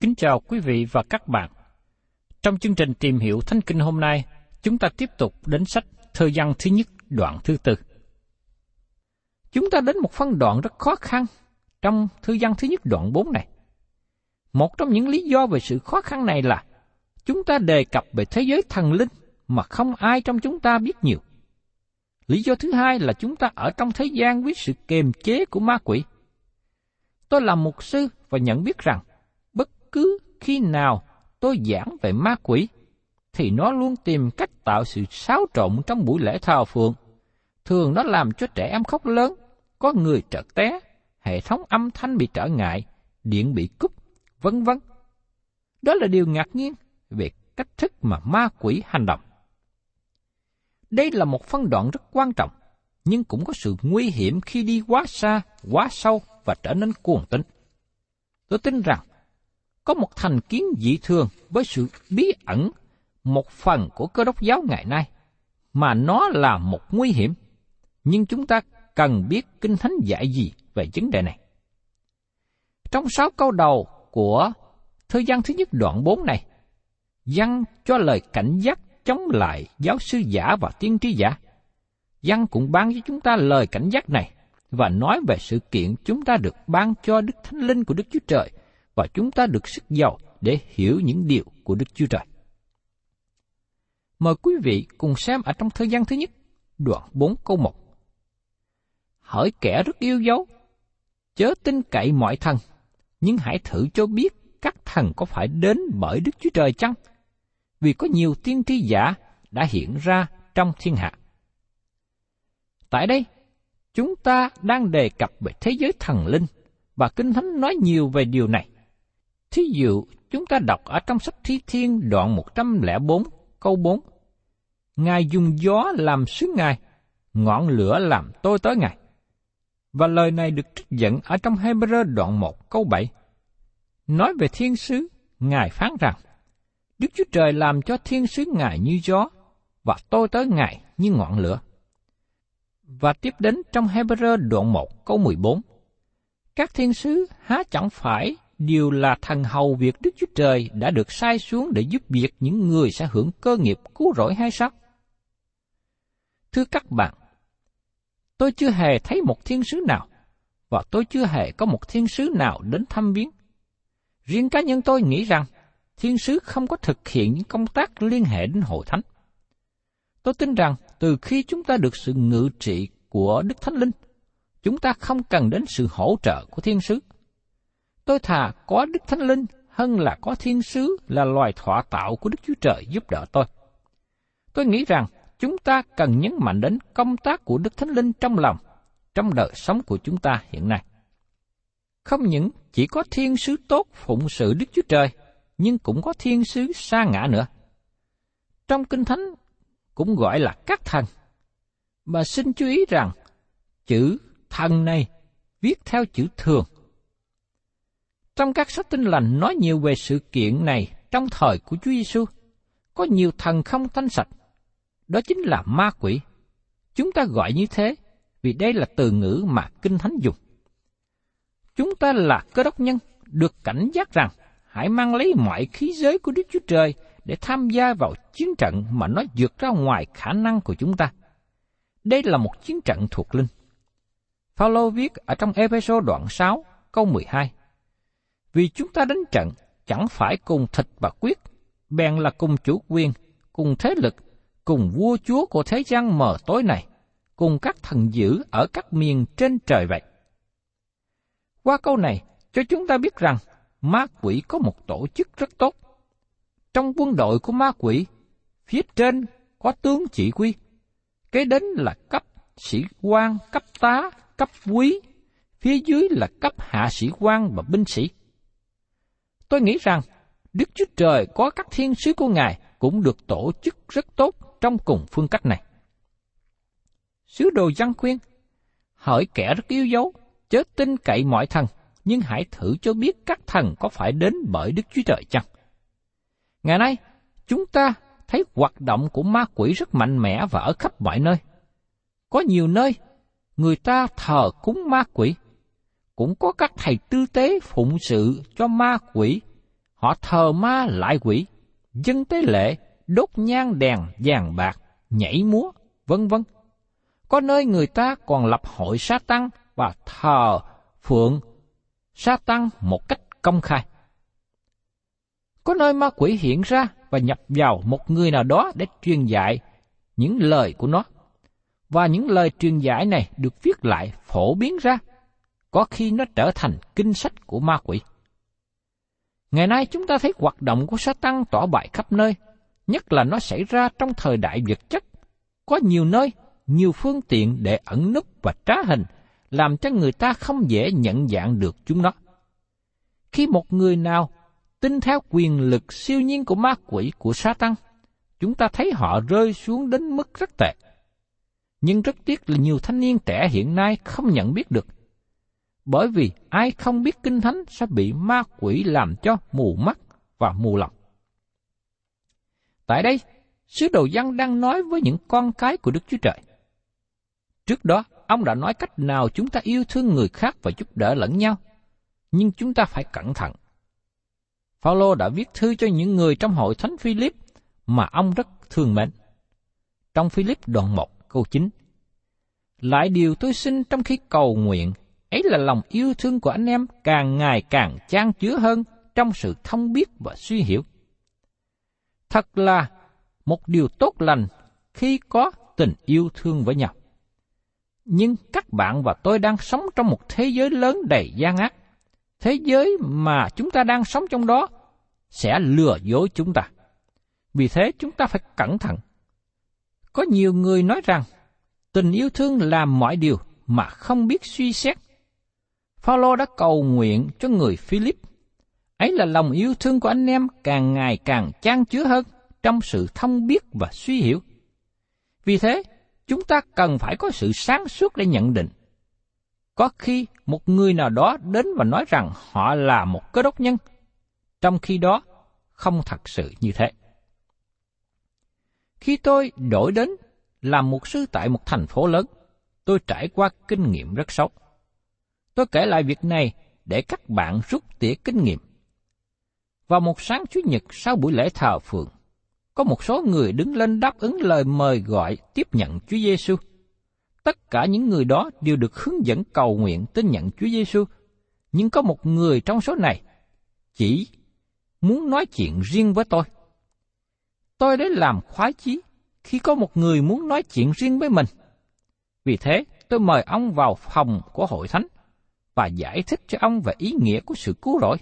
Kính chào quý vị và các bạn. Trong chương trình tìm hiểu Thánh Kinh hôm nay, chúng ta tiếp tục đến sách Thơ văn thứ nhất đoạn thứ tư. Chúng ta đến một phân đoạn rất khó khăn trong Thư văn thứ nhất đoạn 4 này. Một trong những lý do về sự khó khăn này là chúng ta đề cập về thế giới thần linh mà không ai trong chúng ta biết nhiều. Lý do thứ hai là chúng ta ở trong thế gian với sự kềm chế của ma quỷ. Tôi là mục sư và nhận biết rằng bất cứ khi nào tôi giảng về ma quỷ, thì nó luôn tìm cách tạo sự xáo trộn trong buổi lễ thờ phượng. Thường nó làm cho trẻ em khóc lớn, có người trợt té, hệ thống âm thanh bị trở ngại, điện bị cúp, vân vân. Đó là điều ngạc nhiên về cách thức mà ma quỷ hành động. Đây là một phân đoạn rất quan trọng, nhưng cũng có sự nguy hiểm khi đi quá xa, quá sâu và trở nên cuồng tín. Tôi tin rằng có một thành kiến dị thường với sự bí ẩn một phần của cơ đốc giáo ngày nay, mà nó là một nguy hiểm. Nhưng chúng ta cần biết Kinh Thánh dạy gì về vấn đề này. Trong sáu câu đầu của thời gian thứ nhất đoạn 4 này, Văn cho lời cảnh giác chống lại giáo sư giả và tiên tri giả. Văn cũng ban cho chúng ta lời cảnh giác này và nói về sự kiện chúng ta được ban cho Đức Thánh Linh của Đức Chúa Trời và chúng ta được sức giàu để hiểu những điều của Đức Chúa Trời. Mời quý vị cùng xem ở trong thời gian thứ nhất, đoạn 4 câu 1. Hỏi kẻ rất yêu dấu, chớ tin cậy mọi thần, nhưng hãy thử cho biết các thần có phải đến bởi Đức Chúa Trời chăng? Vì có nhiều tiên tri giả đã hiện ra trong thiên hạ. Tại đây, chúng ta đang đề cập về thế giới thần linh và Kinh Thánh nói nhiều về điều này. Thí dụ, chúng ta đọc ở trong sách Thi Thiên đoạn 104 câu 4. Ngài dùng gió làm sứ Ngài, ngọn lửa làm tôi tới Ngài. Và lời này được trích dẫn ở trong Hebrew đoạn 1 câu 7. Nói về thiên sứ, Ngài phán rằng, Đức Chúa Trời làm cho thiên sứ Ngài như gió, và tôi tới Ngài như ngọn lửa. Và tiếp đến trong Hebrew đoạn 1 câu 14. Các thiên sứ há chẳng phải đều là thần hầu việc Đức Chúa Trời đã được sai xuống để giúp việc những người sẽ hưởng cơ nghiệp cứu rỗi hay sao? Thưa các bạn, tôi chưa hề thấy một thiên sứ nào, và tôi chưa hề có một thiên sứ nào đến thăm viếng. Riêng cá nhân tôi nghĩ rằng, thiên sứ không có thực hiện những công tác liên hệ đến hội thánh. Tôi tin rằng từ khi chúng ta được sự ngự trị của Đức Thánh Linh, chúng ta không cần đến sự hỗ trợ của thiên sứ. Tôi thà có Đức Thánh Linh hơn là có thiên sứ là loài thọ tạo của Đức Chúa Trời giúp đỡ tôi. Tôi nghĩ rằng chúng ta cần nhấn mạnh đến công tác của Đức Thánh Linh trong lòng, trong đời sống của chúng ta hiện nay. Không những chỉ có thiên sứ tốt phụng sự Đức Chúa Trời, nhưng cũng có thiên sứ xa ngã nữa. Trong Kinh Thánh cũng gọi là các thần. Mà xin chú ý rằng, chữ thần này viết theo chữ thường. Trong các sách tinh lành nói nhiều về sự kiện này trong thời của Chúa Giêsu, có nhiều thần không thanh sạch. Đó chính là ma quỷ. Chúng ta gọi như thế vì đây là từ ngữ mà Kinh Thánh dùng. Chúng ta là cơ đốc nhân, được cảnh giác rằng hãy mang lấy mọi khí giới của Đức Chúa Trời để tham gia vào chiến trận mà nó vượt ra ngoài khả năng của chúng ta. Đây là một chiến trận thuộc linh. Phaolô viết ở trong Ephesos đoạn 6, câu 12. Vì chúng ta đánh trận chẳng phải cùng thịt và quyết, bèn là cùng chủ quyền, cùng thế lực, cùng vua chúa của thế gian mờ tối này, cùng các thần dữ ở các miền trên trời vậy. Qua câu này, cho chúng ta biết rằng ma quỷ có một tổ chức rất tốt. Trong quân đội của ma quỷ, phía trên có tướng chỉ huy, kế đến là cấp sĩ quan, cấp tá, cấp quý, phía dưới là cấp hạ sĩ quan và binh sĩ. Tôi nghĩ rằng Đức Chúa Trời có các thiên sứ của Ngài cũng được tổ chức rất tốt trong cùng phương cách này. Sứ đồ văn khuyên, hỏi kẻ rất yếu dấu, chớ tin cậy mọi thần, nhưng hãy thử cho biết các thần có phải đến bởi Đức Chúa Trời chăng? Ngày nay, chúng ta thấy hoạt động của ma quỷ rất mạnh mẽ và ở khắp mọi nơi. Có nhiều nơi, người ta thờ cúng ma quỷ. Cũng có các thầy tư tế phụng sự cho ma quỷ. Họ thờ ma lại quỷ, dân tế lễ, đốt nhang đèn vàng bạc, nhảy múa, vân vân. Có nơi người ta còn lập hội sa tăng và thờ phượng sa tăng một cách công khai. Có nơi ma quỷ hiện ra và nhập vào một người nào đó để truyền dạy những lời của nó. Và những lời truyền dạy này được viết lại phổ biến ra, có khi nó trở thành kinh sách của ma quỷ. Ngày nay chúng ta thấy hoạt động của sa tăng bại khắp nơi, nhất là nó xảy ra trong thời đại vật chất. Có nhiều nơi, nhiều phương tiện để ẩn núp và trá hình, làm cho người ta không dễ nhận dạng được chúng nó. Khi một người nào tin theo quyền lực siêu nhiên của ma quỷ của sa tăng, chúng ta thấy họ rơi xuống đến mức rất tệ. Nhưng rất tiếc là nhiều thanh niên trẻ hiện nay không nhận biết được. Bởi vì ai không biết kinh thánh sẽ bị ma quỷ làm cho mù mắt và mù lòng. Tại đây, sứ đồ dân đang nói với những con cái của Đức Chúa Trời. Trước đó, ông đã nói cách nào chúng ta yêu thương người khác và giúp đỡ lẫn nhau. Nhưng chúng ta phải cẩn thận. Phaolô đã viết thư cho những người trong hội thánh Philip mà ông rất thương mến. Trong Philip đoạn 1 câu 9 Lại điều tôi xin trong khi cầu nguyện, ấy là lòng yêu thương của anh em càng ngày càng trang chứa hơn trong sự thông biết và suy hiểu. Thật là một điều tốt lành khi có tình yêu thương với nhau. Nhưng các bạn và tôi đang sống trong một thế giới lớn đầy gian ác. Thế giới mà chúng ta đang sống trong đó sẽ lừa dối chúng ta. Vì thế chúng ta phải cẩn thận. Có nhiều người nói rằng tình yêu thương làm mọi điều mà không biết suy xét. Phaolô đã cầu nguyện cho người Philip. Ấy là lòng yêu thương của anh em càng ngày càng chan chứa hơn trong sự thông biết và suy hiểu. Vì thế, chúng ta cần phải có sự sáng suốt để nhận định. Có khi một người nào đó đến và nói rằng họ là một cơ đốc nhân, trong khi đó không thật sự như thế. Khi tôi đổi đến làm mục sư tại một thành phố lớn, tôi trải qua kinh nghiệm rất xấu. Tôi kể lại việc này để các bạn rút tỉa kinh nghiệm. Vào một sáng Chủ nhật sau buổi lễ thờ phượng, có một số người đứng lên đáp ứng lời mời gọi tiếp nhận Chúa Giêsu. Tất cả những người đó đều được hướng dẫn cầu nguyện tin nhận Chúa Giêsu, nhưng có một người trong số này chỉ muốn nói chuyện riêng với tôi. Tôi đã làm khoái chí khi có một người muốn nói chuyện riêng với mình. Vì thế, tôi mời ông vào phòng của hội thánh và giải thích cho ông về ý nghĩa của sự cứu rỗi.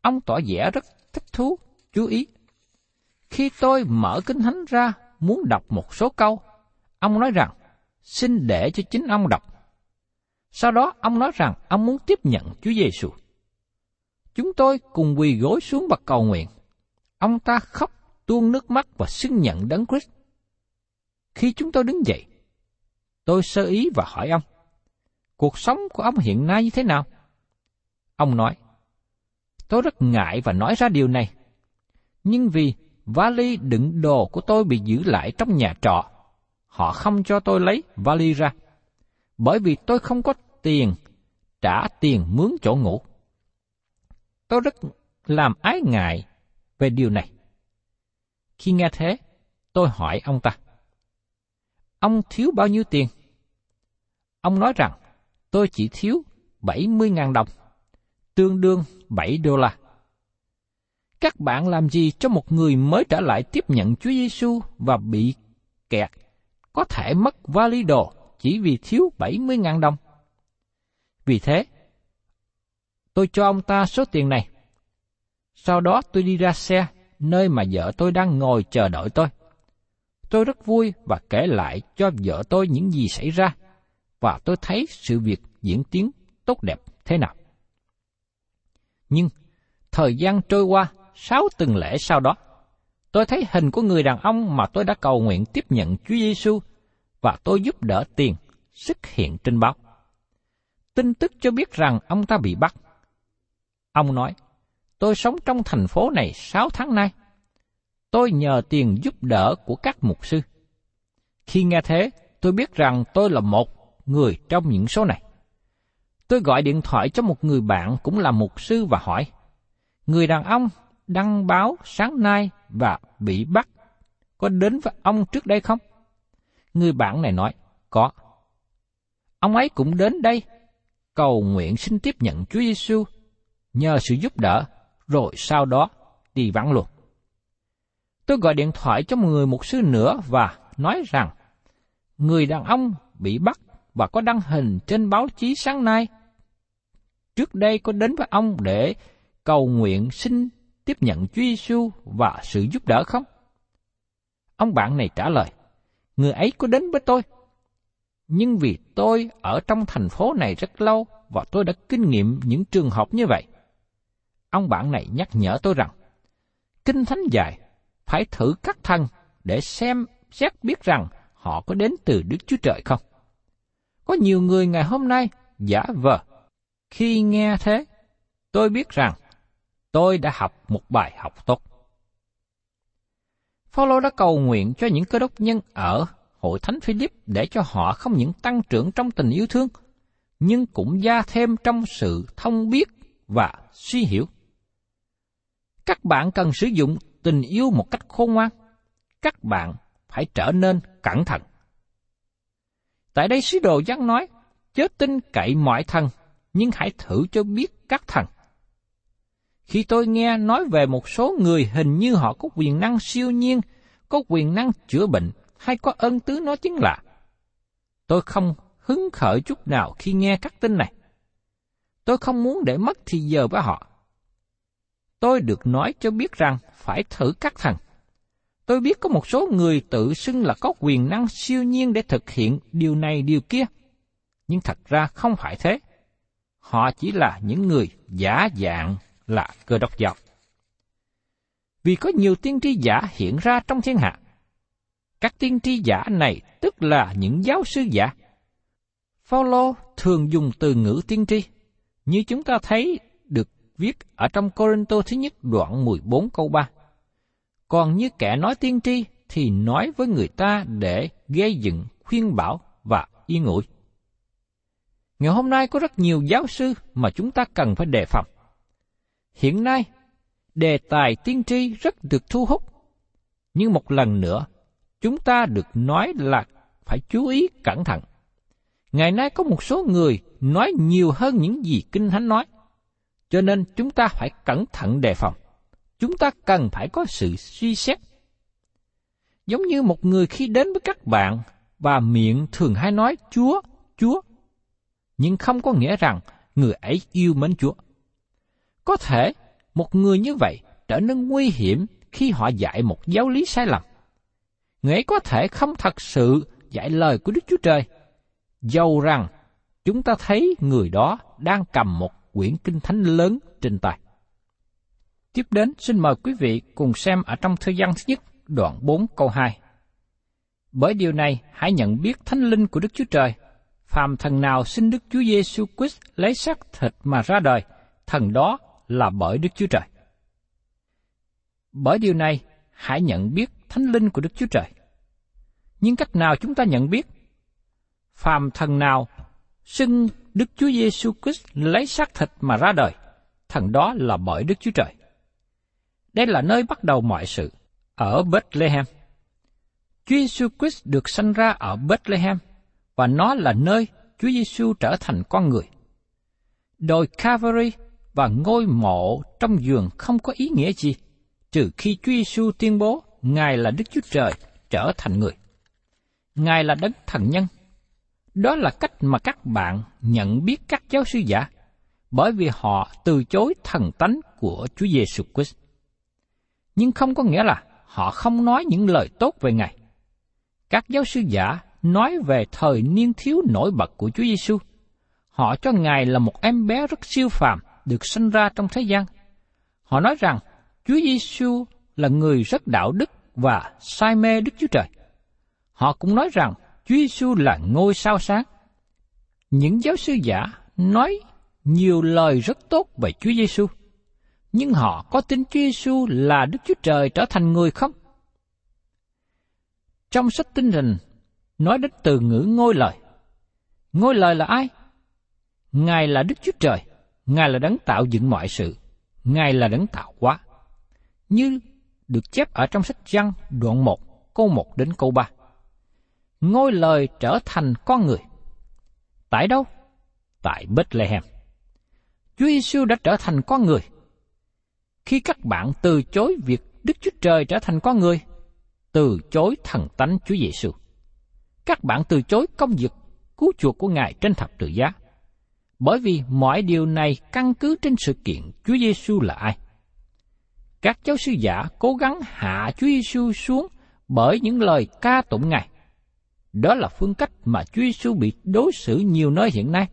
Ông tỏ vẻ rất thích thú, chú ý. Khi tôi mở kinh thánh ra muốn đọc một số câu, ông nói rằng, xin để cho chính ông đọc. Sau đó ông nói rằng ông muốn tiếp nhận Chúa Giêsu. Chúng tôi cùng quỳ gối xuống và cầu nguyện. Ông ta khóc tuôn nước mắt và xưng nhận đấng Christ. Khi chúng tôi đứng dậy, tôi sơ ý và hỏi ông, cuộc sống của ông hiện nay như thế nào? Ông nói, tôi rất ngại và nói ra điều này, nhưng vì vali đựng đồ của tôi bị giữ lại trong nhà trọ, họ không cho tôi lấy vali ra, bởi vì tôi không có tiền trả tiền mướn chỗ ngủ. Tôi rất làm ái ngại về điều này. Khi nghe thế, tôi hỏi ông ta, ông thiếu bao nhiêu tiền? Ông nói rằng, tôi chỉ thiếu 70.000 đồng, tương đương 7 đô la. Các bạn làm gì cho một người mới trở lại tiếp nhận Chúa Giêsu và bị kẹt, có thể mất vali đồ chỉ vì thiếu 70.000 đồng? Vì thế, tôi cho ông ta số tiền này. Sau đó tôi đi ra xe, nơi mà vợ tôi đang ngồi chờ đợi tôi. Tôi rất vui và kể lại cho vợ tôi những gì xảy ra, và tôi thấy sự việc diễn tiến tốt đẹp thế nào. Nhưng, thời gian trôi qua, sáu tuần lễ sau đó, tôi thấy hình của người đàn ông mà tôi đã cầu nguyện tiếp nhận Chúa Giêsu và tôi giúp đỡ tiền xuất hiện trên báo. Tin tức cho biết rằng ông ta bị bắt. Ông nói, tôi sống trong thành phố này sáu tháng nay. Tôi nhờ tiền giúp đỡ của các mục sư. Khi nghe thế, tôi biết rằng tôi là một người trong những số này. Tôi gọi điện thoại cho một người bạn cũng là mục sư và hỏi, người đàn ông đăng báo sáng nay và bị bắt có đến với ông trước đây không? Người bạn này nói, có. Ông ấy cũng đến đây, cầu nguyện xin tiếp nhận Chúa Giêsu nhờ sự giúp đỡ, rồi sau đó đi vắng luôn. Tôi gọi điện thoại cho một người mục sư nữa và nói rằng, người đàn ông bị bắt và có đăng hình trên báo chí sáng nay. Trước đây có đến với ông để cầu nguyện xin tiếp nhận Chúa Giêsu và sự giúp đỡ không? Ông bạn này trả lời, người ấy có đến với tôi. Nhưng vì tôi ở trong thành phố này rất lâu và tôi đã kinh nghiệm những trường hợp như vậy. Ông bạn này nhắc nhở tôi rằng, Kinh Thánh dạy phải thử các thân để xem xét biết rằng họ có đến từ Đức Chúa Trời không. Có nhiều người ngày hôm nay giả vờ. Khi nghe thế, tôi biết rằng tôi đã học một bài học tốt. Phaolô đã cầu nguyện cho những cơ đốc nhân ở hội thánh Philip để cho họ không những tăng trưởng trong tình yêu thương, nhưng cũng gia thêm trong sự thông biết và suy hiểu. Các bạn cần sử dụng tình yêu một cách khôn ngoan. Các bạn phải trở nên cẩn thận. Tại đây sứ đồ giác nói, chớ tin cậy mọi thần, nhưng hãy thử cho biết các thần. Khi tôi nghe nói về một số người hình như họ có quyền năng siêu nhiên, có quyền năng chữa bệnh, hay có ân tứ nói tiếng lạ, tôi không hứng khởi chút nào khi nghe các tin này. Tôi không muốn để mất thì giờ với họ. Tôi được nói cho biết rằng phải thử các thần. Tôi biết có một số người tự xưng là có quyền năng siêu nhiên để thực hiện điều này điều kia, nhưng thật ra không phải thế. Họ chỉ là những người giả dạng là cơ đốc giáo. Vì có nhiều tiên tri giả hiện ra trong thiên hạ. Các tiên tri giả này tức là những giáo sư giả. Phaolô thường dùng từ ngữ tiên tri, như chúng ta thấy được viết ở trong Corinto thứ nhất đoạn 14 câu 3. Còn như kẻ nói tiên tri thì nói với người ta để gây dựng, khuyên bảo và yên ủi. Ngày hôm nay có rất nhiều giáo sư mà chúng ta cần phải đề phòng. Hiện nay, đề tài tiên tri rất được thu hút. Nhưng một lần nữa, chúng ta được nói là phải chú ý cẩn thận. Ngày nay có một số người nói nhiều hơn những gì Kinh Thánh nói, cho nên chúng ta phải cẩn thận đề phòng chúng ta cần phải có sự suy xét. Giống như một người khi đến với các bạn và miệng thường hay nói Chúa, Chúa, nhưng không có nghĩa rằng người ấy yêu mến Chúa. Có thể một người như vậy trở nên nguy hiểm khi họ dạy một giáo lý sai lầm. Người ấy có thể không thật sự dạy lời của Đức Chúa Trời, dầu rằng chúng ta thấy người đó đang cầm một quyển kinh thánh lớn trên tay. Tiếp đến, xin mời quý vị cùng xem ở trong thư văn thứ nhất, đoạn 4 câu 2. Bởi điều này, hãy nhận biết thánh linh của Đức Chúa Trời. Phàm thần nào xin Đức Chúa Giêsu Christ lấy xác thịt mà ra đời, thần đó là bởi Đức Chúa Trời. Bởi điều này, hãy nhận biết thánh linh của Đức Chúa Trời. Nhưng cách nào chúng ta nhận biết? Phàm thần nào xưng Đức Chúa Giêsu Christ lấy xác thịt mà ra đời, thần đó là bởi Đức Chúa Trời. Đây là nơi bắt đầu mọi sự, ở Bethlehem. Chúa Giêsu Christ được sanh ra ở Bethlehem và nó là nơi Chúa Giêsu trở thành con người. Đồi Calvary và ngôi mộ trong giường không có ý nghĩa gì, trừ khi Chúa Giêsu tuyên bố Ngài là Đức Chúa Trời trở thành người. Ngài là đấng thần nhân. Đó là cách mà các bạn nhận biết các giáo sư giả, bởi vì họ từ chối thần tánh của Chúa Giêsu Christ. Nhưng không có nghĩa là họ không nói những lời tốt về Ngài. Các giáo sư giả nói về thời niên thiếu nổi bật của Chúa Giêsu. Họ cho Ngài là một em bé rất siêu phàm được sinh ra trong thế gian. Họ nói rằng Chúa Giêsu là người rất đạo đức và say mê Đức Chúa Trời. Họ cũng nói rằng Chúa Giêsu là ngôi sao sáng. Những giáo sư giả nói nhiều lời rất tốt về Chúa Giêsu, nhưng họ có tin Chúa Giêsu là Đức Chúa Trời trở thành người không? Trong sách tinh thần nói đến từ ngữ ngôi lời. Ngôi lời là ai? Ngài là Đức Chúa Trời, Ngài là đấng tạo dựng mọi sự, Ngài là đấng tạo hóa. Như được chép ở trong sách Giăng đoạn 1, câu 1 đến câu 3. Ngôi lời trở thành con người. Tại đâu? Tại Bethlehem. Chúa Giêsu đã trở thành con người. Khi các bạn từ chối việc Đức Chúa Trời trở thành con người, từ chối thần tánh Chúa Giêsu, các bạn từ chối công việc cứu chuộc của Ngài trên thập tự giá. Bởi vì mọi điều này căn cứ trên sự kiện Chúa Giêsu là ai. Các giáo sư giả cố gắng hạ Chúa Giêsu xuống bởi những lời ca tụng Ngài. Đó là phương cách mà Chúa Giêsu bị đối xử nhiều nơi hiện nay.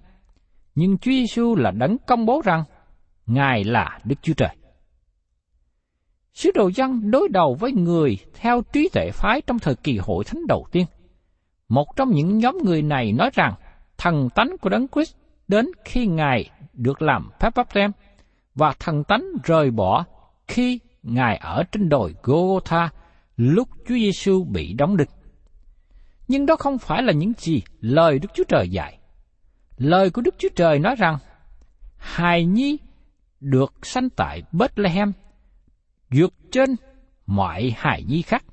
Nhưng Chúa Giêsu là đấng công bố rằng Ngài là Đức Chúa Trời. Sứ đồ dân đối đầu với người theo trí tuệ phái trong thời kỳ hội thánh đầu tiên. Một trong những nhóm người này nói rằng thần tánh của Đấng Christ đến khi Ngài được làm phép báp tem và thần tánh rời bỏ khi Ngài ở trên đồi Golgotha lúc Chúa Giêsu bị đóng đinh. Nhưng đó không phải là những gì lời Đức Chúa Trời dạy. Lời của Đức Chúa Trời nói rằng, hài nhi được sanh tại Bethlehem, vượt trên mọi hài nhi khác.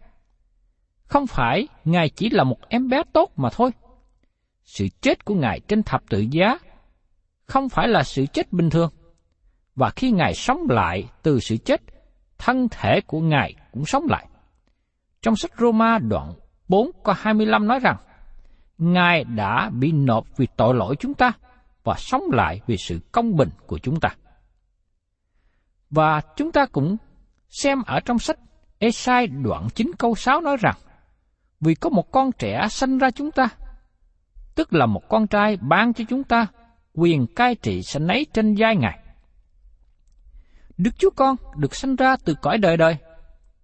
Không phải Ngài chỉ là một em bé tốt mà thôi. Sự chết của Ngài trên thập tự giá không phải là sự chết bình thường. Và khi Ngài sống lại từ sự chết, thân thể của Ngài cũng sống lại. Trong sách Roma đoạn 4 có 25 nói rằng, Ngài đã bị nộp vì tội lỗi chúng ta và sống lại vì sự công bình của chúng ta. Và chúng ta cũng xem ở trong sách Esai đoạn 9 câu 6 nói rằng, vì có một con trẻ sanh ra chúng ta, tức là một con trai ban cho chúng ta, quyền cai trị sẽ nấy trên vai Ngài. Đức Chúa Con được sanh ra từ cõi đời đời,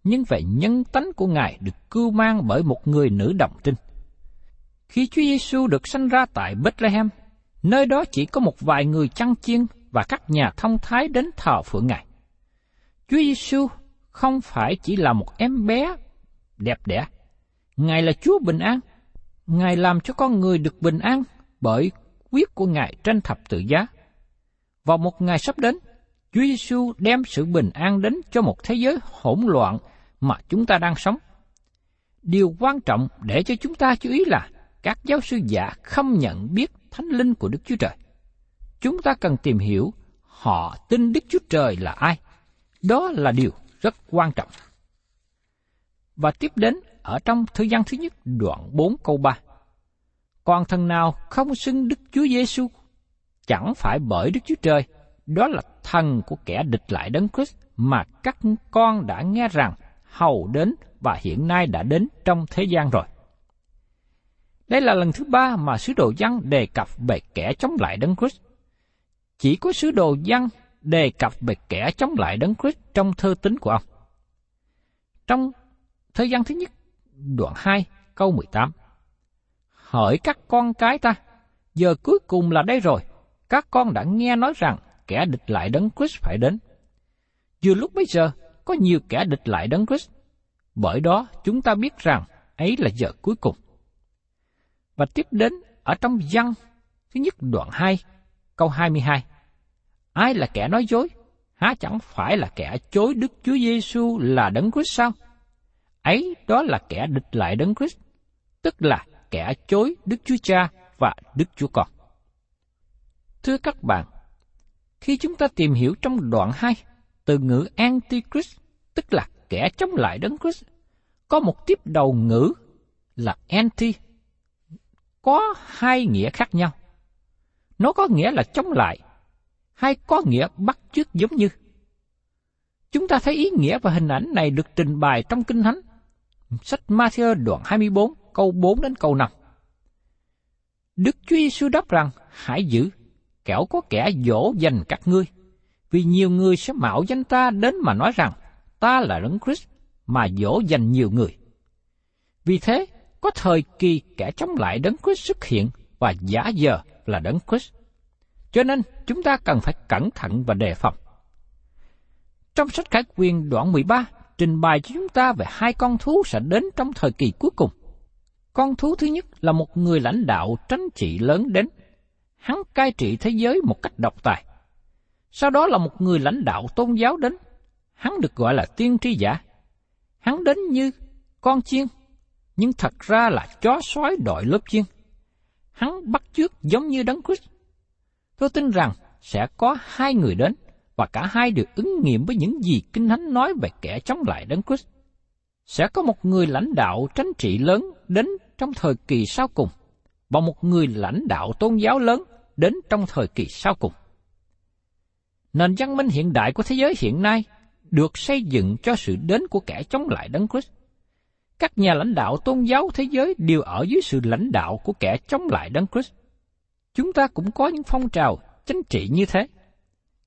nhưng về nhân tánh của Ngài được cưu mang bởi một người nữ đồng trinh. Khi Chúa Giêsu được sanh ra tại Bethlehem, nơi đó chỉ có một vài người chăn chiên và các nhà thông thái đến thờ phượng Ngài. Chúa Giêsu không phải chỉ là một em bé đẹp đẽ. Ngài là Chúa bình an. Ngài làm cho con người được bình an bởi quyết của Ngài trên thập tự giá. Vào một ngày sắp đến, Chúa Giêsu đem sự bình an đến cho một thế giới hỗn loạn mà chúng ta đang sống. Điều quan trọng để cho chúng ta chú ý là các giáo sư giả không nhận biết thánh linh của Đức Chúa Trời. Chúng ta cần tìm hiểu họ tin Đức Chúa Trời là ai. Đó là điều rất quan trọng. Và tiếp đến ở trong thời gian thứ nhất đoạn 4 câu 3. Còn thần nào không xưng Đức Chúa Giêsu chẳng phải bởi Đức Chúa Trời, đó là thần của kẻ địch lại đấng Christ mà các con đã nghe rằng hầu đến và hiện nay đã đến trong thế gian rồi. Đây là lần thứ ba mà sứ đồ văn đề cập về kẻ chống lại đấng Christ. Chỉ có sứ đồ văn đề cập về kẻ chống lại đấng Christ trong thơ tính của ông. Trong thời gian thứ nhất, đoạn 2, câu 18. Hỡi các con cái ta, giờ cuối cùng là đây rồi, các con đã nghe nói rằng kẻ địch lại đấng Christ phải đến. Vừa lúc bây giờ, có nhiều kẻ địch lại đấng Christ. Bởi đó, chúng ta biết rằng ấy là giờ cuối cùng. Và tiếp đến ở trong văn thứ nhất đoạn 2, câu 22. Ai là kẻ nói dối? Há chẳng phải là kẻ chối Đức Chúa Giêsu là đấng Christ sao? Ấy đó là kẻ địch lại đấng Christ, tức là kẻ chối Đức Chúa Cha và Đức Chúa Con. Thưa các bạn, khi chúng ta tìm hiểu trong đoạn 2, từ ngữ Antichrist, tức là kẻ chống lại đấng Christ, có một tiếp đầu ngữ là anti, có hai nghĩa khác nhau. Nó có nghĩa là chống lại, hay có nghĩa bắt chước giống như. Chúng ta thấy ý nghĩa và hình ảnh này được trình bày trong Kinh Thánh. Sách Matthew đoạn 24, câu 4 đến câu 5. Đức Chúa Giêsu đáp rằng, hãy giữ, kẻo có kẻ dỗ dành các ngươi, vì nhiều người sẽ mạo danh ta đến mà nói rằng, ta là Đấng Christ, mà dỗ dành nhiều người. Vì thế, có thời kỳ kẻ chống lại Đấng Christ xuất hiện và giả giờ là Đấng Christ. Cho nên, chúng ta cần phải cẩn thận và đề phòng. Trong sách Khải Quyền đoạn 13, trình bày cho chúng ta về hai con thú sẽ đến trong thời kỳ cuối cùng. Con thú thứ nhất là một người lãnh đạo tránh trị lớn đến. Hắn cai trị thế giới một cách độc tài. Sau đó là một người lãnh đạo tôn giáo đến. Hắn được gọi là tiên tri giả. Hắn đến như con chiên, nhưng thật ra là chó sói đội lớp chiên. Hắn bắt chước giống như đấng Christ. Tôi tin rằng sẽ có hai người đến, và cả hai được ứng nghiệm với những gì Kinh Thánh nói về kẻ chống lại đấng Christ. Sẽ có một người lãnh đạo tránh trị lớn đến trong thời kỳ sau cùng, và một người lãnh đạo tôn giáo lớn đến trong thời kỳ sau cùng. Nền văn minh hiện đại của thế giới hiện nay được xây dựng cho sự đến của kẻ chống lại Đấng Christ. Các nhà lãnh đạo tôn giáo thế giới đều ở dưới sự lãnh đạo của kẻ chống lại Đấng Christ. Chúng ta cũng có những phong trào chính trị như thế.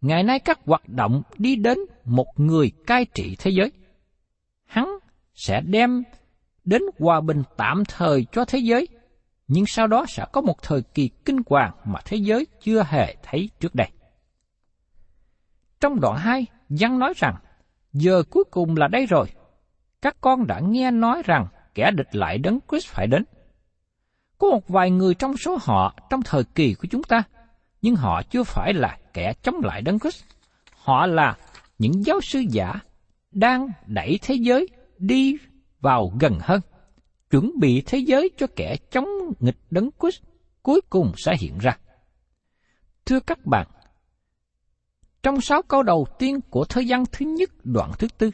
Ngày nay các hoạt động đi đến một người cai trị thế giới. Hắn sẽ đem đến hòa bình tạm thời cho thế giới, nhưng sau đó sẽ có một thời kỳ kinh hoàng mà thế giới chưa hề thấy trước đây. Trong đoạn 2, Giăng nói rằng, giờ cuối cùng là đây rồi. Các con đã nghe nói rằng kẻ địch lại đấng Christ phải đến. Có một vài người trong số họ trong thời kỳ của chúng ta, nhưng họ chưa phải là kẻ chống lại đấng Christ. Họ là những giáo sư giả đang đẩy thế giới đi vào gần hơn, chuẩn bị thế giới cho kẻ chống nghịch đấng Christ cuối cùng sẽ hiện ra. Thưa các bạn, trong sáu câu đầu tiên của Thời Gian thứ nhất đoạn thứ tư,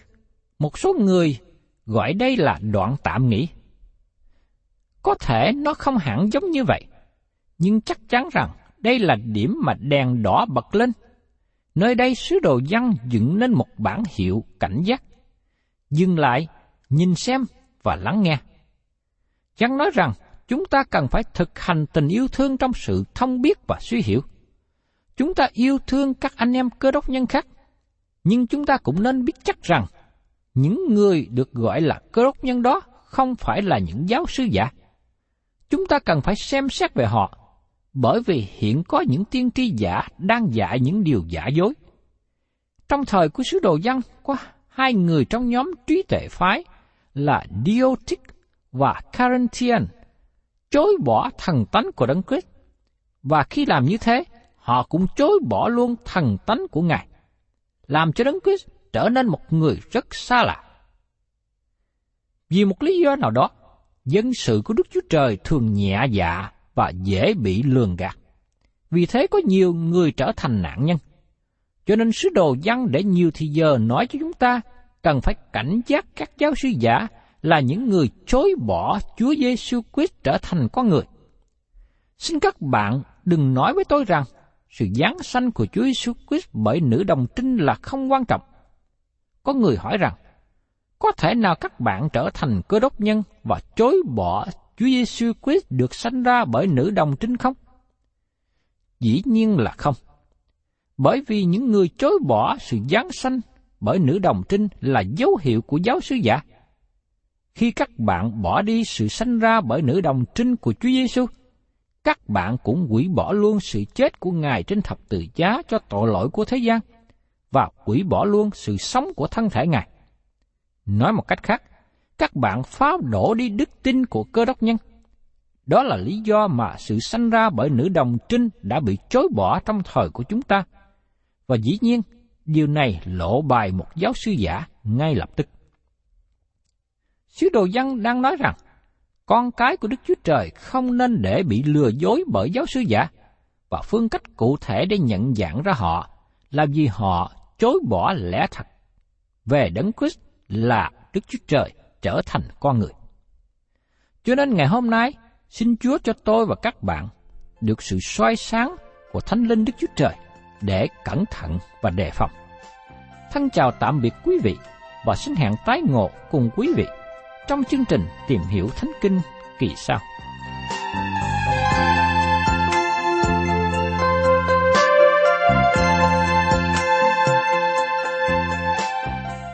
một số người gọi đây là đoạn tạm nghỉ. Có thể nó không hẳn giống như vậy, nhưng chắc chắn rằng đây là điểm mà đèn đỏ bật lên. Nơi đây sứ đồ văn dựng nên một bản hiệu cảnh giác. Dừng lại, nhìn xem và lắng nghe. Văn nói rằng chúng ta cần phải thực hành tình yêu thương trong sự thông biết và suy hiểu. Chúng ta yêu thương các anh em cơ đốc nhân khác, nhưng chúng ta cũng nên biết chắc rằng những người được gọi là cơ đốc nhân đó không phải là những giáo sư giả. Chúng ta cần phải xem xét về họ, bởi vì hiện có những tiên tri giả đang dạy những điều giả dối. Trong thời của sứ đồ văn có hai người trong nhóm trí tuệ phái là Diotic và Carinthian chối bỏ thần tánh của Đấng Christ. Và khi làm như thế, họ cũng chối bỏ luôn thần tánh của Ngài, làm cho Đấng Christ trở nên một người rất xa lạ. Vì một lý do nào đó, dân sự của Đức Chúa Trời thường nhẹ dạ và dễ bị lường gạt. Vì thế có nhiều người trở thành nạn nhân. Cho nên sứ đồ văn để nhiều thì giờ nói cho chúng ta cần phải cảnh giác các giáo sư giả là những người chối bỏ Chúa Giêsu Christ trở thành con người. Xin các bạn đừng nói với tôi rằng sự giáng sanh của Chúa Giêsu Christ bởi nữ đồng trinh là không quan trọng. Có người hỏi rằng, có thể nào các bạn trở thành cơ đốc nhân và chối bỏ Chúa Giêsu Christ được sanh ra bởi nữ đồng trinh không? Dĩ nhiên là không. Bởi vì những người chối bỏ sự giáng sanh bởi nữ đồng trinh là dấu hiệu của giáo sứ giả. Khi các bạn bỏ đi sự sanh ra bởi nữ đồng trinh của Chúa Giêsu, các bạn cũng hủy bỏ luôn sự chết của Ngài trên thập tự giá cho tội lỗi của thế gian và hủy bỏ luôn sự sống của thân thể Ngài. Nói một cách khác, các bạn phá đổ đi đức tin của cơ đốc nhân. Đó là lý do mà sự sanh ra bởi nữ đồng trinh đã bị chối bỏ trong thời của chúng ta. Và dĩ nhiên, điều này lộ bài một giáo sư giả ngay lập tức. Sứ đồ dân đang nói rằng, con cái của Đức Chúa Trời không nên để bị lừa dối bởi giáo sư giả, và phương cách cụ thể để nhận dạng ra họ là vì họ chối bỏ lẽ thật về Đấng Christ là Đức Chúa Trời trở thành con người. Cho nên ngày hôm nay, xin Chúa cho tôi và các bạn được sự soi sáng của Thánh Linh Đức Chúa Trời để cẩn thận và đề phòng. Thân chào tạm biệt quý vị và xin hẹn tái ngộ cùng quý vị trong chương trình Tìm hiểu Thánh Kinh kỳ sau.